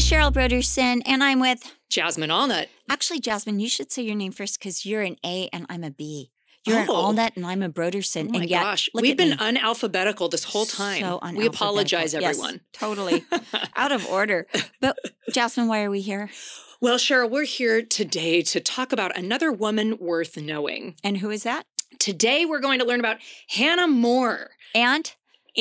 is Cheryl Brodersen, and I'm with. Jasmine Allnut. Actually, Jasmine, you should say your name first because you're an A and I'm a B. You're an Oh. Allnut and I'm a Brodersen. Oh my and yet, gosh, we've been me. unalphabetical this whole time. So unalphabetical. we apologize, unalphabetical. Yes, everyone. totally out of order. But Jasmine, why are we here? Well, Cheryl, we're here today to talk about another woman worth knowing. And who is that? Today, we're going to learn about Hannah More. And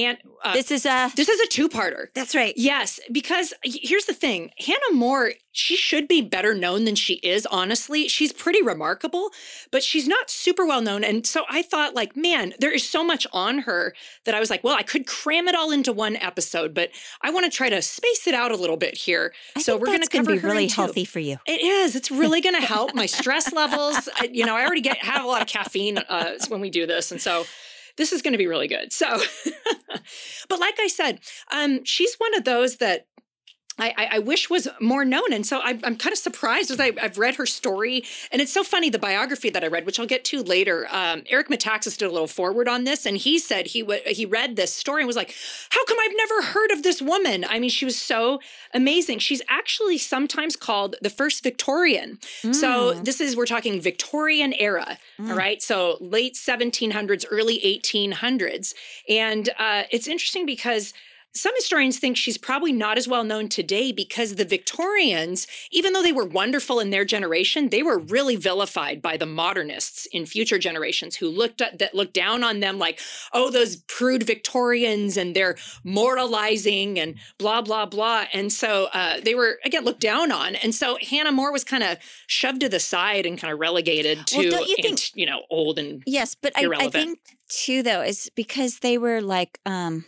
And uh, this is a. this is a two-parter. That's right. Yes, because here's the thing Hannah More, she should be better known than she is, honestly. She's pretty remarkable, but she's not super well known. And so I thought, like, man, there is so much on her that I was like, well, I could cram it all into one episode, but I want to try to space it out a little bit here. I so we're going to cover be really healthy for you. It is. It's really going to help my stress levels. I, you know, I already get have a lot of caffeine uh, when we do this, and so this is going to be really good. So, but like I said, um, she's one of those that. I, I, I wish was more known, and so I, I'm kind of surprised as I, I've read her story, and it's so funny the biography that I read, which I'll get to later. Um, Eric Metaxas did a little foreword on this, and he said he w- he read this story and was like, "How come I've never heard of this woman?" I mean, she was so amazing. She's actually sometimes called the first Victorian. So Mm. this is we're talking Victorian era, Mm. all right? So late 1700s, early 1800s, and uh, it's interesting because. Some historians think she's probably not as well known today because the Victorians, even though they were wonderful in their generation, they were really vilified by the modernists in future generations who looked at that looked down on them like, oh, those prude Victorians and they're moralizing and blah blah blah. And so uh, they were again looked down on. And so Hannah More was kind of shoved to the side and kind of relegated to Well, don't you think- ant- you know old and Yes, but I, I think too, though, is because they were like um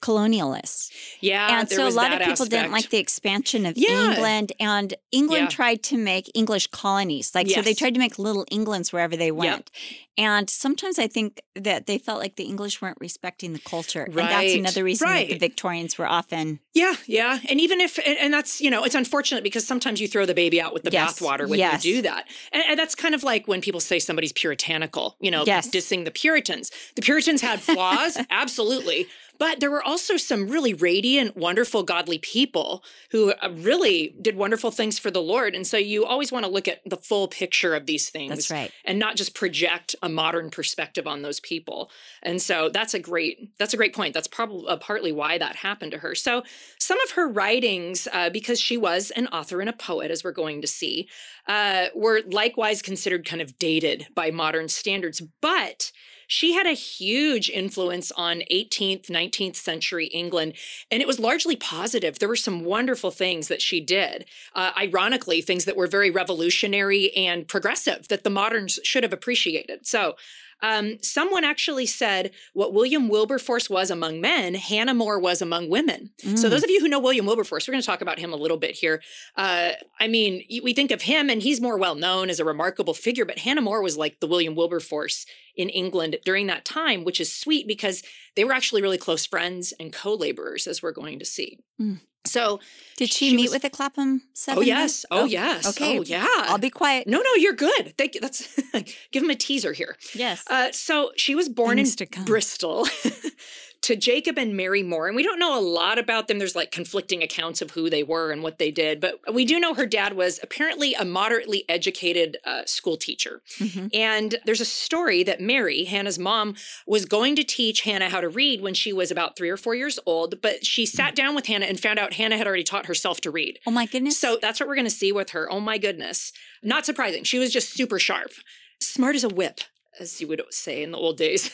colonialists. yeah. and so a lot of people didn't like the expansion of Yeah. England, and England Yeah. tried to make English colonies. Like, so they tried to make little Englands wherever they went. And sometimes I think that they felt like the English weren't respecting the culture. And that's another reason that the Victorians were often. Yeah, yeah. And even if, and, and that's, you know, it's unfortunate because sometimes you throw the baby out with the Yes, bathwater when yes. you do that. And, and that's kind of like when people say somebody's puritanical, you know, Yes. dissing the Puritans. The Puritans had flaws, absolutely. But there were also some really radiant, wonderful, godly people who uh, really did wonderful things for the Lord. And so you always want to look at the full picture of these things That's right. and not just project a modern perspective on those people. And so that's a great that's a great point. That's probably uh, partly why that happened to her. So some of her writings, uh, because she was an author and a poet, as we're going to see, uh, were likewise considered kind of dated by modern standards, but. She had a huge influence on 18th, 19th century England, and it was largely positive. There were some wonderful things that she did. Uh, ironically, things that were very revolutionary and progressive that the moderns should have appreciated. So, um, someone actually said what William Wilberforce was among men, Hannah More was among women. So, Mm. those of you who know William Wilberforce, we're going to talk about him a little bit here. Uh, I mean, we think of him and he's more well known as a remarkable figure, but Hannah More was like the William Wilberforce in England during that time, which is sweet because they were actually really close friends and co laborers, as we're going to see. Mm. So, Did she, she meet was- with the Clapham Sect? oh, yes. Oh, yes. Okay. Oh, yeah. I'll be quiet. no, no, you're good. Thank you. That's give him a teaser here. Yes. Uh, so she was born Things in. Bristol to Jacob and Mary More. And we don't know a lot about them. There's like conflicting accounts of who they were and what they did. But we do know her dad was apparently a moderately educated uh, school teacher. Mhm. And there's a story that Mary, Hannah's mom, was going to teach Hannah how to read when she was about three or four years old. But she sat down with Hannah and found out Hannah had already taught herself to read. Oh my goodness. So that's what we're going to see with her. Oh my goodness. Not surprising. She was just super sharp, smart as a whip, as you would say in the old days.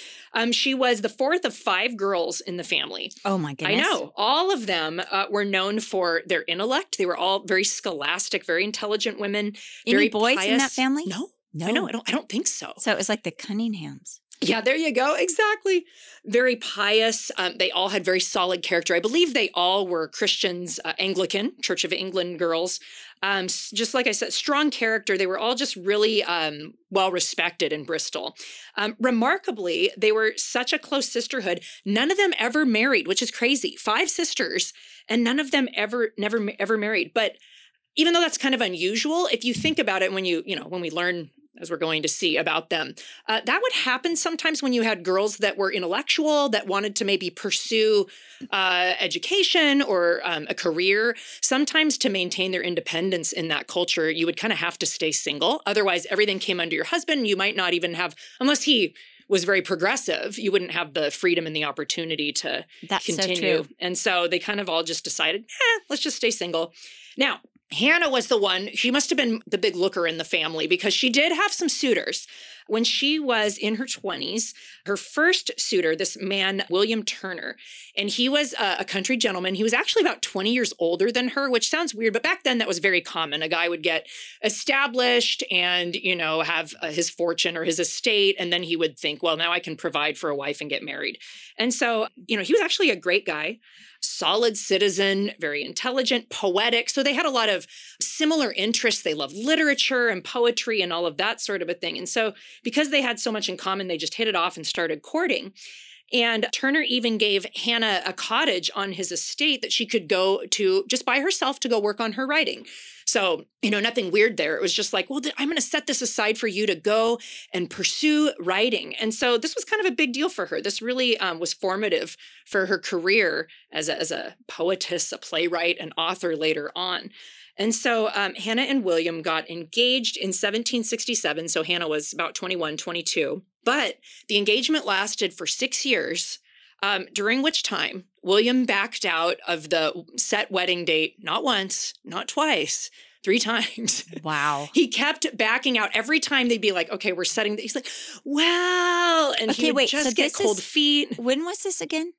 um, she was the fourth of five girls in the family. oh my goodness. I know. All of them uh, were known for their intellect. They were all very scholastic, very intelligent women. Any very boys in that family? No. No. I know. I don't. I don't think so. So it was like the Cunninghams. Yeah, there you go. Exactly. Very pious. Um, they all had very solid character. I believe they all were Christians, uh, Anglican, Church of England girls. Um, just like I said, strong character. They were all just really um, well respected in Bristol. Um, remarkably, they were such a close sisterhood. None of them ever married, which is crazy. Five sisters, and none of them ever, never, ever married. But even though that's kind of unusual, if you think about it, when you, you know, when we learn as we're going to see about them. Uh, that would happen sometimes when you had girls that were intellectual, that wanted to maybe pursue uh, education or um, a career. Sometimes to maintain their independence in that culture, you would kind of have to stay single. Otherwise, everything came under your husband. You might not even have, unless he was very progressive, you wouldn't have the freedom and the opportunity to That's continue. so. And so they kind of all just decided, eh, let's just stay single. Now, Hannah was the one, she must have been the big looker in the family because she did have some suitors. When she was in her 20s, her first suitor, this man, William Turner, and he was a, a, country gentleman. He was actually about 20 years older than her, which sounds weird, but back then that was very common. A guy would get established and, you know, have uh, his fortune or his estate, and then he would think, well, now I can provide for a wife and get married. And so, you know, he was actually a great guy solid citizen, very intelligent, poetic. So they had a lot of similar interests. They loved literature and poetry and all of that sort of a thing. And so, because they had so much in common, they just hit it off and started courting. And Turner even gave Hannah a cottage on his estate that she could go to just by herself to go work on her writing. So, you know, nothing weird there. It was just like, well, I'm going to set this aside for you to go and pursue writing. And so this was kind of a big deal for her. This really um, was formative for her career as a, as a poetess, a playwright, an author later on. And so um, Hannah and William got engaged in 1767. So Hannah was about 21, 22. But the engagement lasted for six years, um, during which time William backed out of the set wedding date not once, not twice, three times. Wow. he kept backing out every time they'd be like, okay, we're setting, he's like, well, and Okay, he would wait, just so get cold is- feet. When was this again?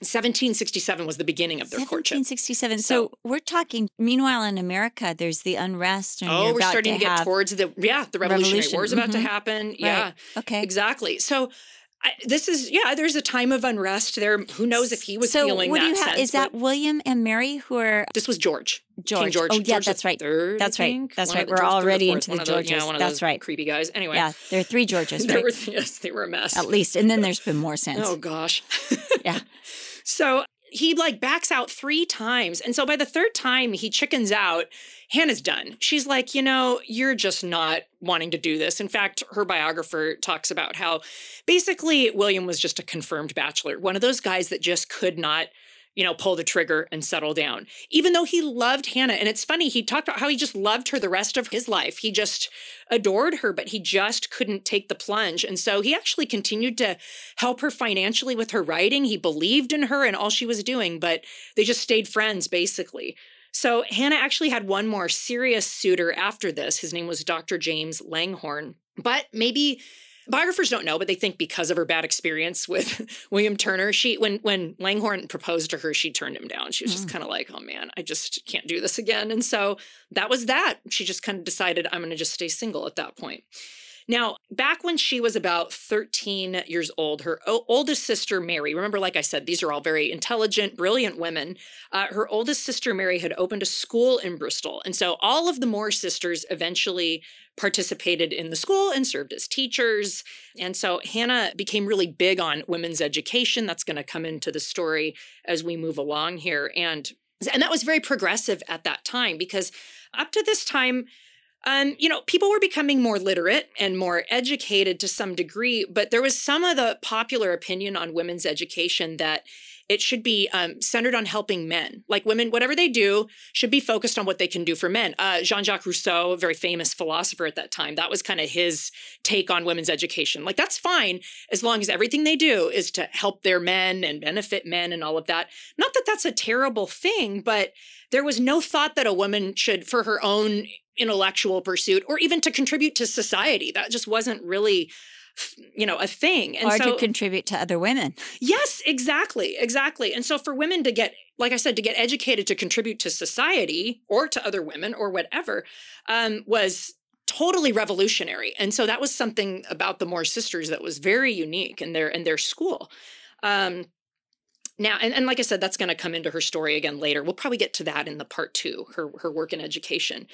1767 was the beginning of their courtship. 1767. So, So- we're talking. Meanwhile, in America, there's the unrest, and Oh, we're starting starting to, get towards the yeah, the Revolutionary Revolution, War is about to mhm. happen. Yeah, Okay. exactly. So I, this is yeah, there's a time of unrest there. Who knows if he was so feeling what that do you have? sense, Is that William and Mary who are this was George. George? King George. Oh, yeah, George that's right. Third, That's right. That's One right. We're George the already into the Georges. yeah, one of That's those right. Creepy guys. Anyway, Yeah, there are three Georges, there right? were yes, they were a mess. At least, and then there's been more since. Oh gosh. Yeah. So he like backs out three times. And so by the third time he chickens out, Hannah's done. She's like, you know, you're just not wanting to do this. In fact, her biographer talks about how basically William was just a confirmed bachelor, one of those guys that just could not you know, pull the trigger and settle down. Even though he loved Hannah. And it's funny, he talked about how he just loved her the rest of his life. He just adored her, but he just couldn't take the plunge. And so he actually continued to help her financially with her writing. He believed in her and all she was doing, but they just stayed friends basically. So Hannah actually had one more serious suitor after this. His name was Dr. James Langhorne. But maybe biographers don't know, but they think because of her bad experience with William Turner, she when when Langhorne proposed to her, she turned him down. She was just Mm. kind of like, "Oh man, I just can't do this again." And so that was that. She just kind of decided I'm going to just stay single at that point. Now, back when she was about 13 years old, her o- oldest sister, Mary, remember, like I said, these are all very intelligent, brilliant women. Uh, her oldest sister, Mary, had opened a school in Bristol. And so all of the More sisters eventually participated in the school and served as teachers. And so Hannah became really big on women's education. That's going to come into the story as we move along here. And and that was very progressive at that time because up to this time, um, you know, people were becoming more literate and more educated to some degree, but there was some of the popular opinion on women's education that it should be um, centered on helping men. Like women, whatever they do should be focused on what they can do for men. Uh, Jean Jacques Rousseau, a very famous philosopher at that time, that was kind of his take on women's education. Like, that's fine as long as everything they do is to help their men and benefit men and all of that. Not that that's a terrible thing, but there was no thought that a woman should, for her own intellectual pursuit or even to contribute to society, that just wasn't really you know a thing and or so to contribute to other women. Yes, exactly, exactly. And so for women to get, like I said, to get educated to contribute to society or to other women or whatever, um, was totally revolutionary. And so that was something about the More sisters that was very unique in their in their school. Um, now, and, and like I said, that's going to come into her story again later. We'll probably get to that in the part two, her her work in education.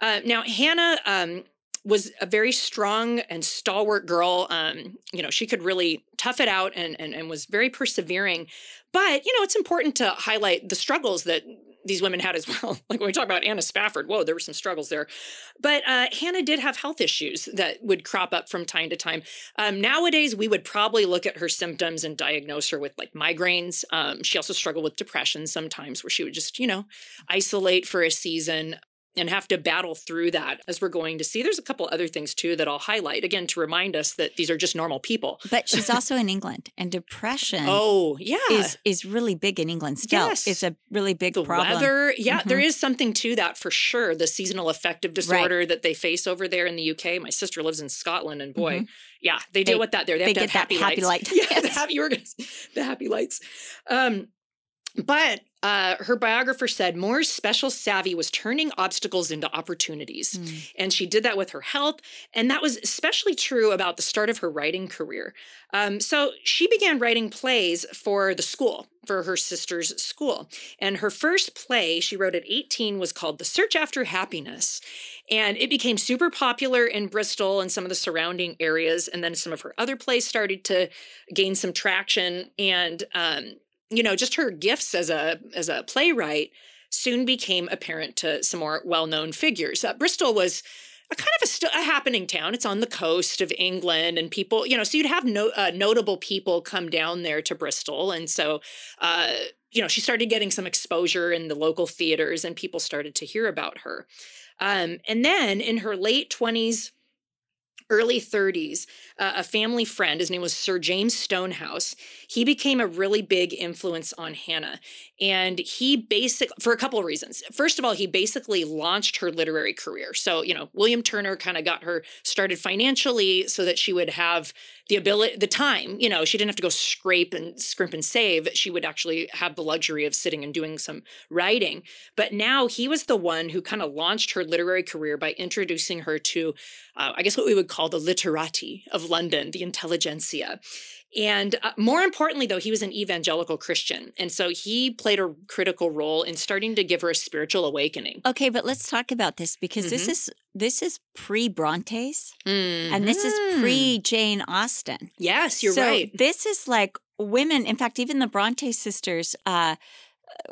Uh, now, Hannah um, was a very strong and stalwart girl. Um, you know, she could really tough it out and, and and was very persevering. But you know, it's important to highlight the struggles that these women had as well. Like when we talk about Anna Spafford, whoa, there were some struggles there. But uh, Hannah did have health issues that would crop up from time to time. Um, nowadays, we would probably look at her symptoms and diagnose her with like migraines. Um, she also struggled with depression sometimes, where she would just, you know, isolate for a season and have to battle through that as we're going to see. There's a couple other things too that I'll highlight again to remind us that these are just normal people. But she's also in England, and depression. Oh yeah, is is really big in England still. Yes. It's a really big the problem. weather. Yeah, there Mhm. is something to that for sure. The seasonal affective disorder that they face over there in the UK. My sister lives in Scotland, and boy, yeah, they deal Mm-hmm. With that there. They, they have to get that happy, happy lights. light. Yeah, the Yes. happy. You the happy lights. Um, but uh, her biographer said More's special savvy was turning obstacles into opportunities. Mm. And she did that with her health. And that was especially true about the start of her writing career. Um, so she began writing plays for the school, for her sister's school. And her first play she wrote at 18 was called The Search After Happiness. And it became super popular in Bristol and some of the surrounding areas. And then some of her other plays started to gain some traction. And, um, you know, just her gifts as a as a playwright soon became apparent to some more well-known figures. Uh, Bristol was a kind of a, st- a happening town. It's on the coast of England, and people, you know, so you'd have no, uh, notable people come down there to Bristol, and so, uh, you know, she started getting some exposure in the local theaters, and people started to hear about her. Um, and then in her late twenties, early 30s, uh, a family friend, his name was Sir James Stonehouse, he became a really big influence on Hannah. And he basic for a couple of reasons. First of all, he basically launched her literary career. So, you know, William Turner kind of got her started financially so that she would have the ability, the time, you know, she didn't have to go scrape and scrimp and save. She would actually have the luxury of sitting and doing some writing. But now he was the one who kind of launched her literary career by introducing her to, uh, I guess, what we would call the literati of London, the intelligentsia. And uh, more importantly, though, he was an evangelical Christian. And so he played a critical role in starting to give her a spiritual awakening. Okay, but let's talk about this because this Mhm. is this is pre Brontes and this is Mhm. pre Jane Austen. Yes, you're so right. This is like women. In fact, even the Bronte sisters, uh,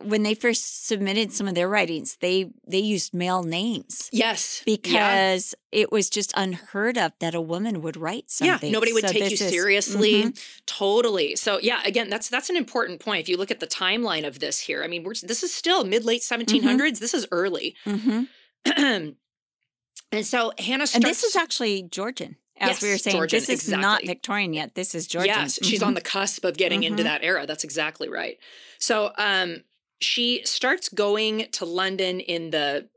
when they first submitted some of their writings, they they used male names Yes. yeah. because it was just unheard of that a woman would write something. Yeah, nobody would So take you is- seriously. Mhm. Totally. So yeah, again, that's that's an important point. If you look at the timeline of this here, I mean, we're this is still mid late 1700s. This is early. Mhm. and so Hannah starts And this is actually Georgian, as we were saying. Georgian, this is not. Victorian yet. This is Georgian. Yes, she's Mhm. on the cusp of getting into Mhm. that era. That's exactly right. So um, she starts going to London in the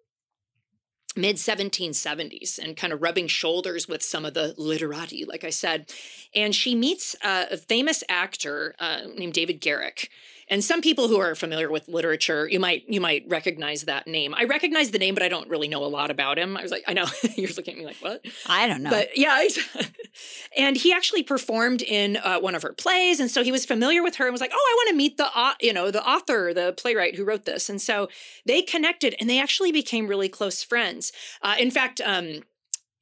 mid 1770s and kind of rubbing shoulders with some of the literati, like I said. And she meets uh, a famous actor uh, named David Garrick. And some people who are familiar with literature, you might you might recognize that name. I recognize the name, but I don't really know a lot about him. I was like, I know you're looking at me like, what? I don't know. But yeah, and he actually performed in uh, one of her plays, and so he was familiar with her and was like, "Oh, I want to meet the au- you know the author, the playwright who wrote this." And so they connected, and they actually became really close friends. Uh, in fact. Um,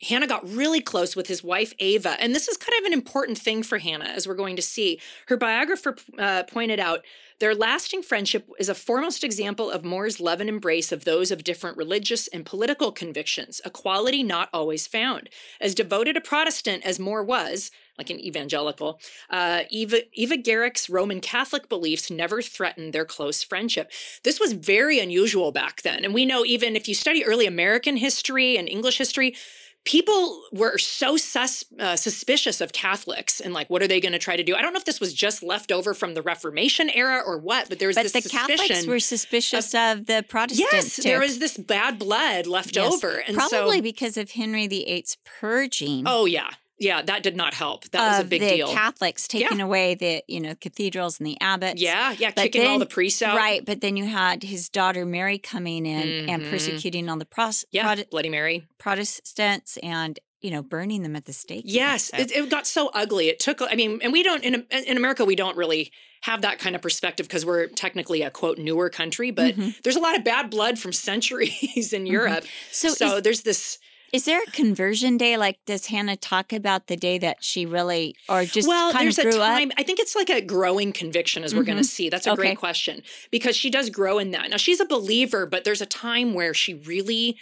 Hannah got really close with his wife, Ava. And this is kind of an important thing for Hannah, as we're going to see. Her biographer uh, pointed out their lasting friendship is a foremost example of More's love and embrace of those of different religious and political convictions, a quality not always found. As devoted a Protestant as More was, like an evangelical, uh, Eva, Eva Garrick's Roman Catholic beliefs never threatened their close friendship. This was very unusual back then. And we know even if you study early American history and English history, people were so sus- uh, suspicious of Catholics and like, what are they going to try to do? I don't know if this was just left over from the Reformation era or what, but there was this. but this the. Catholics were suspicious of, the Protestants. yes, too. there was this bad blood left Yes. over, and probably so because of Henry VIII's purging. oh yeah, yeah, that did not help. That was a big the deal. Catholics taking away the you know cathedrals and the abbots. yeah, yeah, But kicking all the priests out. Right, but then you had his daughter Mary coming in and Mhm. persecuting all the pros- Yeah, Bloody Mary. Protestants and you know burning them at the stake. Yes, So- it, it got so ugly. It took. I mean, and we don't in in America we don't really have that kind of perspective because we're technically a quote newer country. But Mhm. there's a lot of bad blood from centuries in Europe. So, So, is, there's this. Is there a conversion day? Like, does Hannah talk about the day that she really, or just well, kind there's of grew a time. up? I think it's like a growing conviction, as we're going to Mhm. see. That's a Okay. great question because she does grow in that. Now she's a believer, but there's a time where she really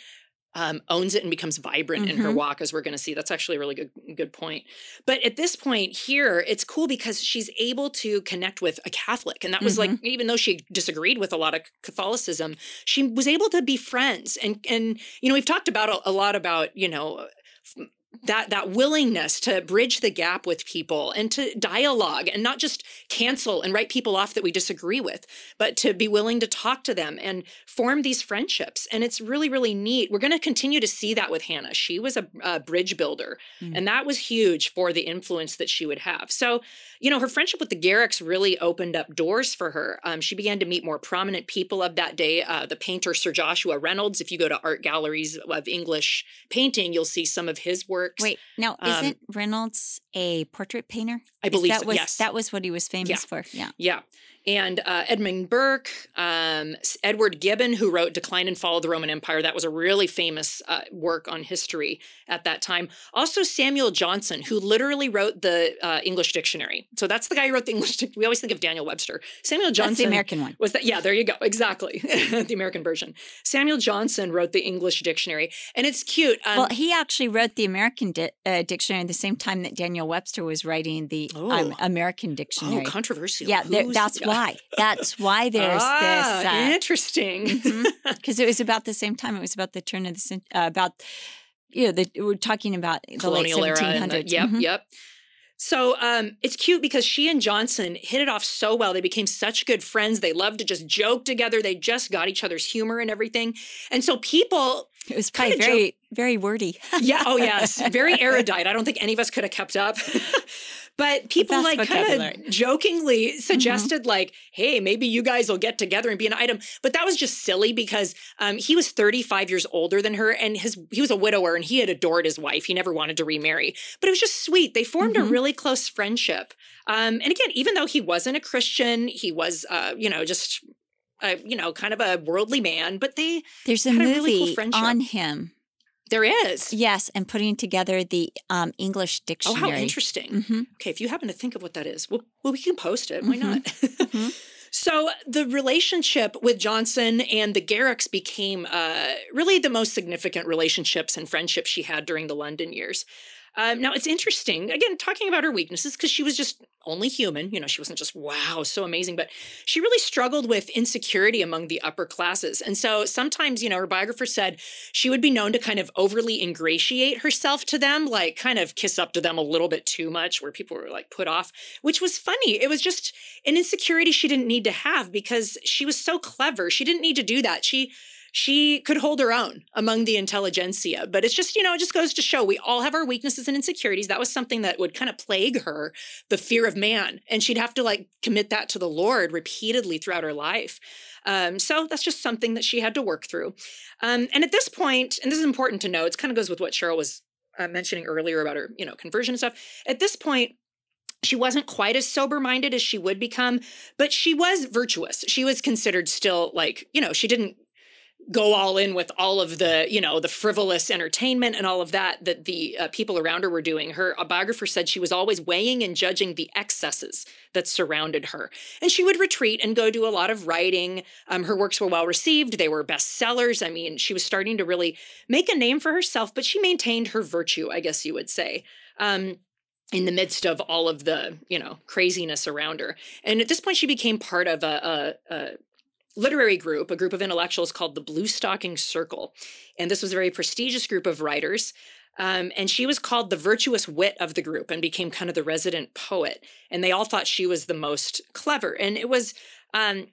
um, owns it and becomes vibrant in her Mhm. walk, as we're going to see. That's actually a really good good point. But at this point here, it's cool because she's able to connect with a Catholic, and that was like even though she disagreed with a lot of Catholicism, she was able to be friends. And and you know we've talked about a, a lot about you know that that willingness to bridge the gap with people and to dialogue and not just cancel and write people off that we disagree with but to be willing to talk to them and form these friendships. And it's really really neat. We're going to continue to see that with hannah. She was a, a bridge builder Mm. and that was huge for the influence that she would have. So you know her friendship with the garricks really opened up doors for her. Um, she began to meet more prominent people of that day uh, the painter sir joshua reynolds. If you go to art galleries of english painting you'll see some of his works Wait, now Um, isn't Reynolds a portrait painter? I believe that so, was yes. that was what he was famous Yeah. for. Yeah. Yeah. And uh, Edmund Burke, um, Edward Gibbon, who wrote Decline and Fall of the Roman Empire. That was a really famous uh, work on history at that time. Also, Samuel Johnson, who literally wrote the uh, English dictionary. So that's the guy who wrote the English dictionary. We always think of Daniel Webster. Samuel That's the American one. was that yeah there you go exactly the american version samuel johnson wrote the english dictionary and it's cute um, well, he actually wrote the American di- uh, dictionary at the same time that Daniel Webster was writing the um, Oh. American oh dictionary. controversial yeah, there, that's yeah. Why. That's why there's ah, this. Uh, interesting because it was about the same time. It was about the turn of the century, uh, about you know the we're talking about the colonial late era. seventeen And the, hundreds. yep, yep. So um, it's cute because she and Johnson hit it off so well. They became such good friends. They loved to just joke together. They just got each other's humor and everything. And so people, It was probably very very wordy. yeah, oh yes, very erudite. I don't think any of us could have kept up. but people like kind of jokingly suggested like, "Hey, maybe you guys will get together and be an item." But that was just silly because um, he was 35 years older than her, and his he was a widower, and he had adored his wife. He never wanted to remarry, but it was just sweet. They formed a Mhm. really close friendship. Um, and again, even though he wasn't a Christian, he was, uh, you know, just. Uh, you know, kind of a worldly man, but they There's a Had a movie really cool friendship. on him. There is. Yes, and putting together the um, English dictionary. Oh, how interesting. hmm Okay, if you happen to think of what that is, well, well we can post it. Why Mhm. not? Mhm. So the relationship with Johnson and the Garricks became uh, really the most significant relationships and friendships she had during the London years. Um, now it's interesting, again, talking about her weaknesses because she was just only human. You know, she wasn't just wow, so amazing, but she really struggled with insecurity among the upper classes. And so sometimes, you know, her biographer said she would be known to kind of overly ingratiate herself to them, like kind of kiss up to them a little bit too much, where people were like put off, which was funny. It was just an insecurity she didn't need to have because she was so clever. She didn't need to do that. She she could hold her own among the intelligentsia. But it's just, you know, it just goes to show we all have our weaknesses and insecurities. That was something that would kind of plague her, the fear of man. And she'd have to like commit that to the Lord repeatedly throughout her life. Um, so that's just something that she had to work through. Um, and at this point, and this is important to know, it kind of goes with what Cheryl was uh, mentioning earlier about her, you know, conversion and stuff. At this point, she wasn't quite as sober minded as she would become, but she was virtuous. She was considered still like, you know, she didn't go all in with all of the you know the frivolous entertainment and all of that that the uh, people around her were doing. Her biographer said she was always weighing and judging the excesses that surrounded her. And she would retreat and go do a lot of writing. Um, her works were well received. They were bestsellers. I mean she was starting to really make a name for herself but she maintained her virtue i guess you would say um, in the midst of all of the you know craziness around her. And at this point she became part of a, a, a literary group, a group of intellectuals called the Blue Stocking Circle. And this was a very prestigious group of writers. Um, and she was called the virtuous wit of the group and became kind of the resident poet. And they all thought she was the most clever. And it was um,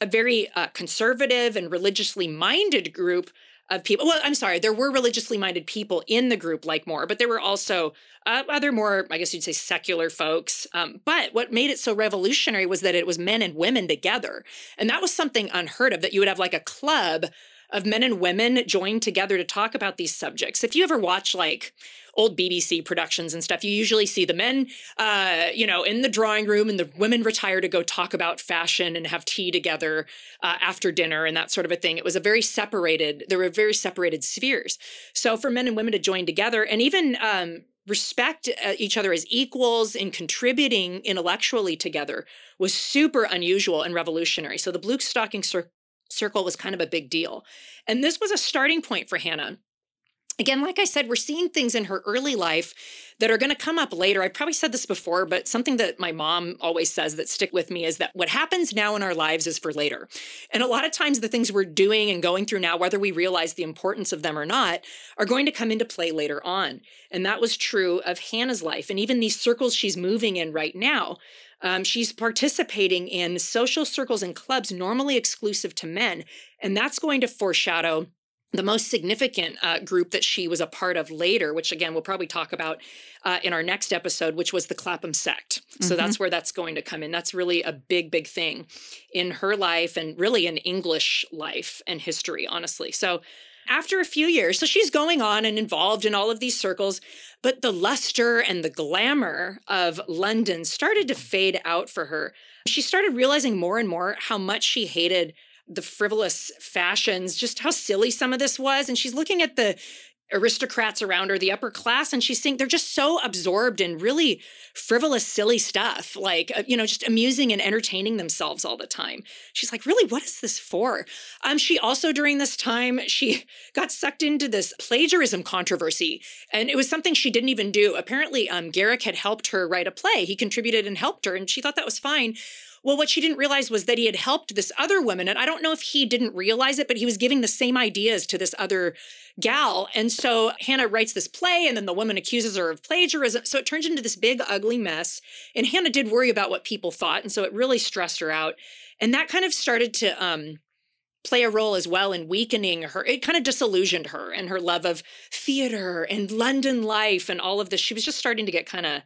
a very uh, conservative and religiously minded group of people. Well, I'm sorry, there were religiously minded people in the group like more, but there were also uh, other more, I guess you'd say, secular folks. Um, but what made it so revolutionary was that it was men and women together. And that was something unheard of that you would have like a club of men and women joined together to talk about these subjects. If you ever watch like old BBC productions and stuff, you usually see the men, uh, you know, in the drawing room and the women retire to go talk about fashion and have tea together uh, after dinner and that sort of a thing. It was a very separated, there were very separated spheres. So for men and women to join together and even um, respect uh, each other as equals in contributing intellectually together was super unusual and revolutionary. So the blue stocking cir- circle was kind of a big deal. And this was a starting point for Hannah again, like I said, we're seeing things in her early life that are going to come up later. I probably said this before, but something that my mom always says that stick with me is that what happens now in our lives is for later. And a lot of times the things we're doing and going through now, whether we realize the importance of them or not, are going to come into play later on. And that was true of Hannah's life. And even these circles she's moving in right now, um, she's participating in social circles and clubs normally exclusive to men. And that's going to foreshadow the most significant uh, group that she was a part of later, which again we'll probably talk about uh, in our next episode, which was the Clapham sect. So mm-hmm. that's where that's going to come in. That's really a big, big thing in her life and really in English life and history, honestly. So after a few years, so she's going on and involved in all of these circles, but the luster and the glamour of London started to fade out for her. She started realizing more and more how much she hated the frivolous fashions, just how silly some of this was. And she's looking at the aristocrats around her, the upper class, and she's saying they're just so absorbed in really frivolous, silly stuff, like, uh, you know, just amusing and entertaining themselves all the time. She's like, really, what is this for? Um, she also, during this time, she got sucked into this plagiarism controversy, and it was something she didn't even do. Apparently, um, Garrick had helped her write a play. He contributed and helped her, and she thought that was fine. Well, what she didn't realize was that he had helped this other woman. And I don't know if he didn't realize it, but he was giving the same ideas to this other gal. And so Hannah writes this play, and then the woman accuses her of plagiarism. So it turns into this big, ugly mess. And Hannah did worry about what people thought. And so it really stressed her out. And that kind of started to, um, play a role as well in weakening her. It kind of disillusioned her and her love of theater and London life and all of this. She was just starting to get kind of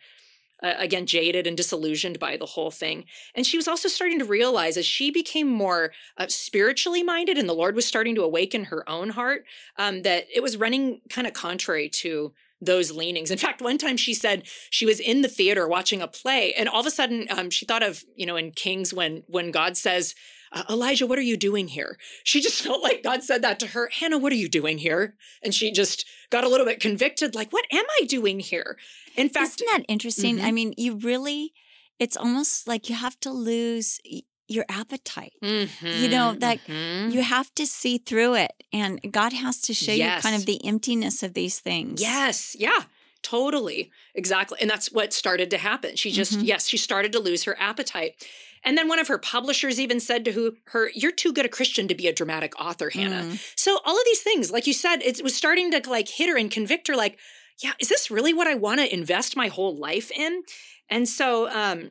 uh, again jaded and disillusioned by the whole thing and she was also starting to realize as she became more uh, spiritually minded and the lord was starting to awaken her own heart um, that it was running kind of contrary to those leanings. In fact, one time she said she was in the theater watching a play, and all of a sudden um, she thought of you know in Kings when when God says, uh, Elijah, what are you doing here? She just felt like God said that to her. Hannah, what are you doing here? And she just got a little bit convicted, like, what am I doing here? In fact, isn't that interesting? Mm-hmm. I mean, you really, it's almost like you have to lose your appetite. Mm-hmm, you know, that mm-hmm. you have to see through it. And God has to show yes. you kind of the emptiness of these things. Yes. Yeah. Totally. Exactly. And that's what started to happen. She just, mm-hmm. yes, she started to lose her appetite. And then one of her publishers even said to who, her, You're too good a Christian to be a dramatic author, Hannah. Mm. So all of these things, like you said, it was starting to like hit her and convict her, like, yeah, is this really what I want to invest my whole life in? And so um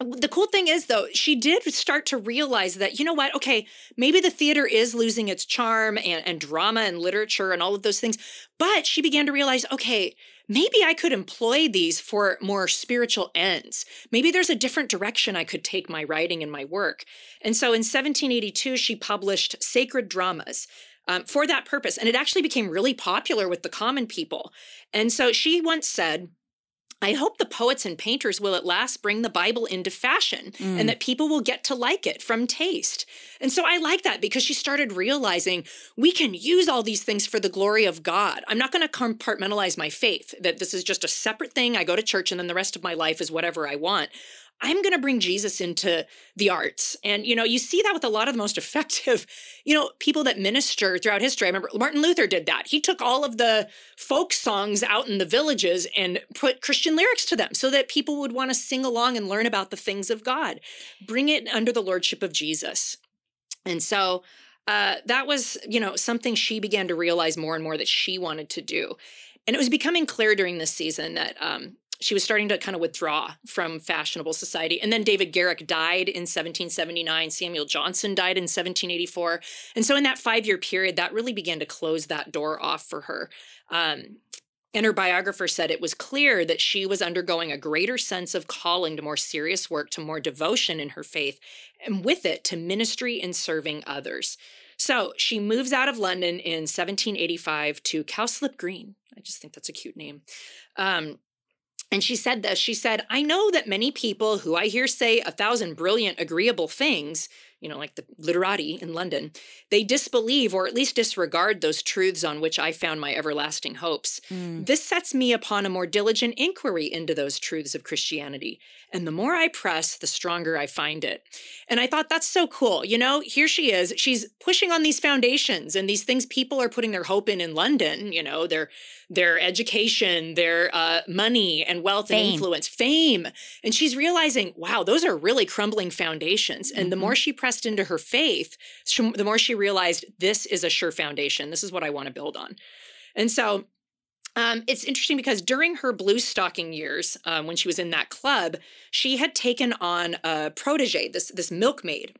the cool thing is though she did start to realize that you know what okay maybe the theater is losing its charm and, and drama and literature and all of those things but she began to realize okay maybe I could employ these for more spiritual ends. Maybe there's a different direction I could take my writing and my work. And so in 1782, she published Sacred Dramas. Um, for that purpose. And it actually became really popular with the common people. And so she once said, I hope the poets and painters will at last bring the Bible into fashion mm. and that people will get to like it from taste. And so I like that because she started realizing we can use all these things for the glory of God. I'm not going to compartmentalize my faith, that this is just a separate thing. I go to church and then the rest of my life is whatever I want. I'm going to bring Jesus into the arts. And, you know, you see that with a lot of the most effective, you know, people that minister throughout history. I remember Martin Luther did that. He took all of the folk songs out in the villages and put Christian lyrics to them so that people would want to sing along and learn about the things of God. Bring it under the lordship of Jesus. And so, uh, that was, you know, something she began to realize more and more that she wanted to do. And it was becoming clear during this season that um, she was starting to kind of withdraw from fashionable society. And then David Garrick died in 1779. Samuel Johnson died in 1784. And so in that five year period, that really began to close that door off for her. Um, and her biographer said it was clear that she was undergoing a greater sense of calling to more serious work, to more devotion in her faith, and with it to ministry and serving others. So she moves out of London in 1785 to Cowslip Green. I just think that's a cute name. Um, and she said this she said, I know that many people who I hear say a thousand brilliant, agreeable things you know, like the literati in London, they disbelieve or at least disregard those truths on which I found my everlasting hopes. Mm. This sets me upon a more diligent inquiry into those truths of Christianity. And the more I press, the stronger I find it. And I thought that's so cool. You know, here she is. She's pushing on these foundations and these things people are putting their hope in in London, you know, their their education, their uh, money and wealth fame. and influence, fame. And she's realizing, wow, those are really crumbling foundations. And mm-hmm. the more she pressed into her faith, the more she realized this is a sure foundation. This is what I want to build on. And so um, it's interesting because during her blue stocking years, um, when she was in that club, she had taken on a protege, this this milkmaid,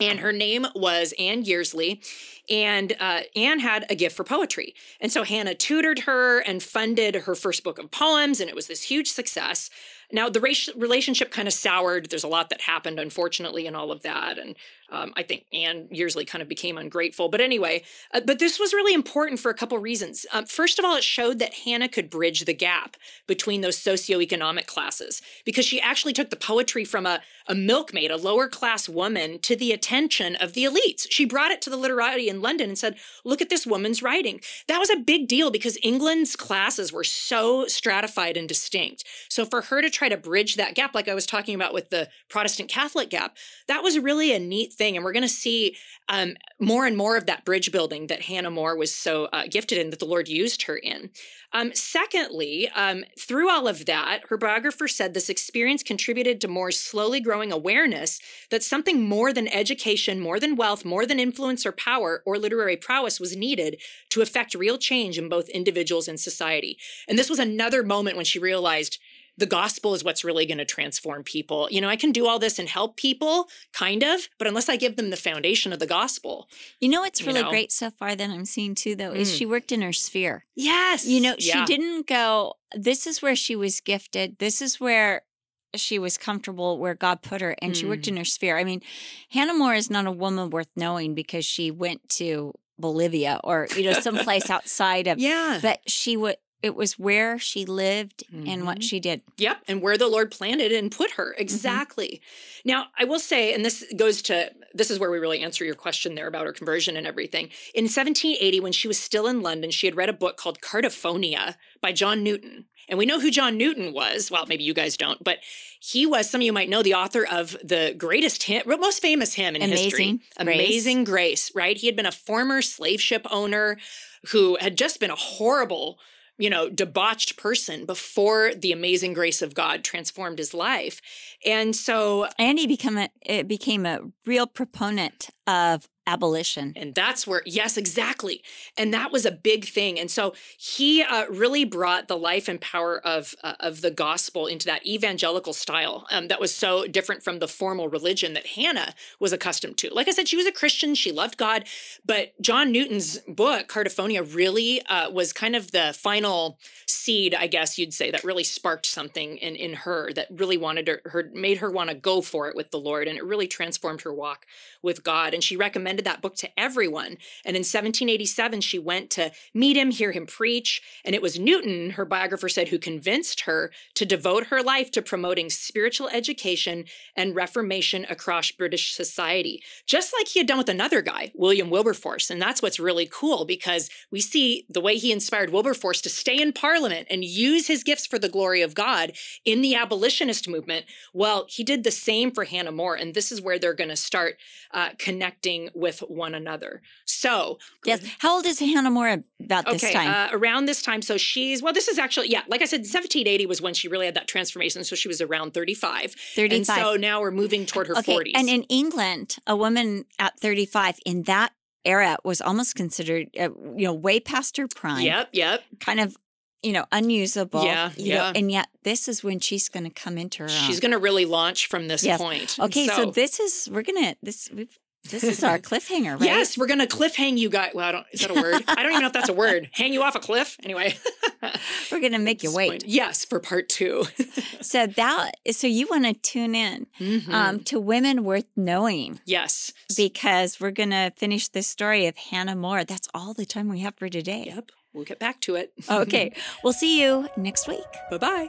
and her name was Anne Yearsley. And uh, Anne had a gift for poetry. And so Hannah tutored her and funded her first book of poems, and it was this huge success. Now, the relationship kind of soured. There's a lot that happened, unfortunately, and all of that. And um, I think Anne Yearsley kind of became ungrateful. But anyway, uh, but this was really important for a couple reasons. Um, first of all, it showed that Hannah could bridge the gap between those socioeconomic classes because she actually took the poetry from a, a milkmaid, a lower class woman, to the attention of the elites. She brought it to the literati in London and said, Look at this woman's writing. That was a big deal because England's classes were so stratified and distinct. So for her to try to bridge that gap, like I was talking about with the Protestant Catholic gap, that was really a neat thing. And we're going to see um, more and more of that bridge building that Hannah More was so uh, gifted in, that the Lord used her in. Um, secondly, um, through all of that, her biographer said this experience contributed to More's slowly growing awareness that something more than education, more than wealth, more than influence or power or literary prowess was needed to affect real change in both individuals and society. And this was another moment when she realized the gospel is what's really going to transform people. You know, I can do all this and help people, kind of, but unless I give them the foundation of the gospel. You know what's really you know? great so far that I'm seeing too, though, is mm. she worked in her sphere. Yes. You know, yeah. she didn't go, this is where she was gifted, this is where she was comfortable where God put her and mm. she worked mm. in her sphere. I mean, Hannah More is not a woman worth knowing because she went to Bolivia or you know someplace outside of yeah but she would it was where she lived mm-hmm. and what mm-hmm. she did. Yep. And where the Lord planted and put her. Mm-hmm. Exactly. Mm-hmm. Now, I will say, and this goes to this is where we really answer your question there about her conversion and everything. In 1780, when she was still in London, she had read a book called Cardiphonia by John Newton. And we know who John Newton was. Well, maybe you guys don't, but he was, some of you might know, the author of the greatest hymn, most famous hymn in Amazing history. Grace. Amazing Grace, right? He had been a former slave ship owner who had just been a horrible you know, debauched person before the amazing grace of God transformed his life. And so and he a became a real proponent of abolition. And that's where, yes, exactly. And that was a big thing. And so he uh, really brought the life and power of, uh, of the gospel into that evangelical style um, that was so different from the formal religion that Hannah was accustomed to. Like I said, she was a Christian, she loved God, but John Newton's book, Cardiphonia, really uh, was kind of the final seed, I guess you'd say, that really sparked something in, in her that really wanted her, her made her want to go for it with the Lord. And it really transformed her walk with God. And she recommended recommended that book to everyone. And in 1787, she went to meet him, hear him preach. And it was Newton, her biographer said, who convinced her to devote her life to promoting spiritual education and reformation across British society, just like he had done with another guy, William Wilberforce. And that's what's really cool because we see the way he inspired Wilberforce to stay in Parliament and use his gifts for the glory of God in the abolitionist movement. Well, he did the same for Hannah More. And this is where they're going to start uh, connecting with with one another. So, yes. How old is Hannah More about this okay, time? Uh, around this time. So she's, well, this is actually, yeah, like I said, 1780 was when she really had that transformation. So she was around 35. 35. And so now we're moving toward her okay. 40s. And in England, a woman at 35 in that era was almost considered, uh, you know, way past her prime. Yep, yep. Kind of you know, unusable. Yeah, yeah. Know, and yet this is when she's going to come into her. She's going to really launch from this yes. point. Okay, so, so, this is we're going to this we've this is our cliffhanger, right? yes, we're going to cliffhang you guys. Well, I don't, is that a word? I don't even know if that's a word. Hang you off a cliff? Anyway. We're going to make you wait. Yes, for part two. so that so you want to tune in mm-hmm. um, to women worth knowing. Yes, because we're going to finish the story of Hannah More. That's all the time we have for today. Yep, we'll get back to it. okay, we'll see you next week. Bye bye.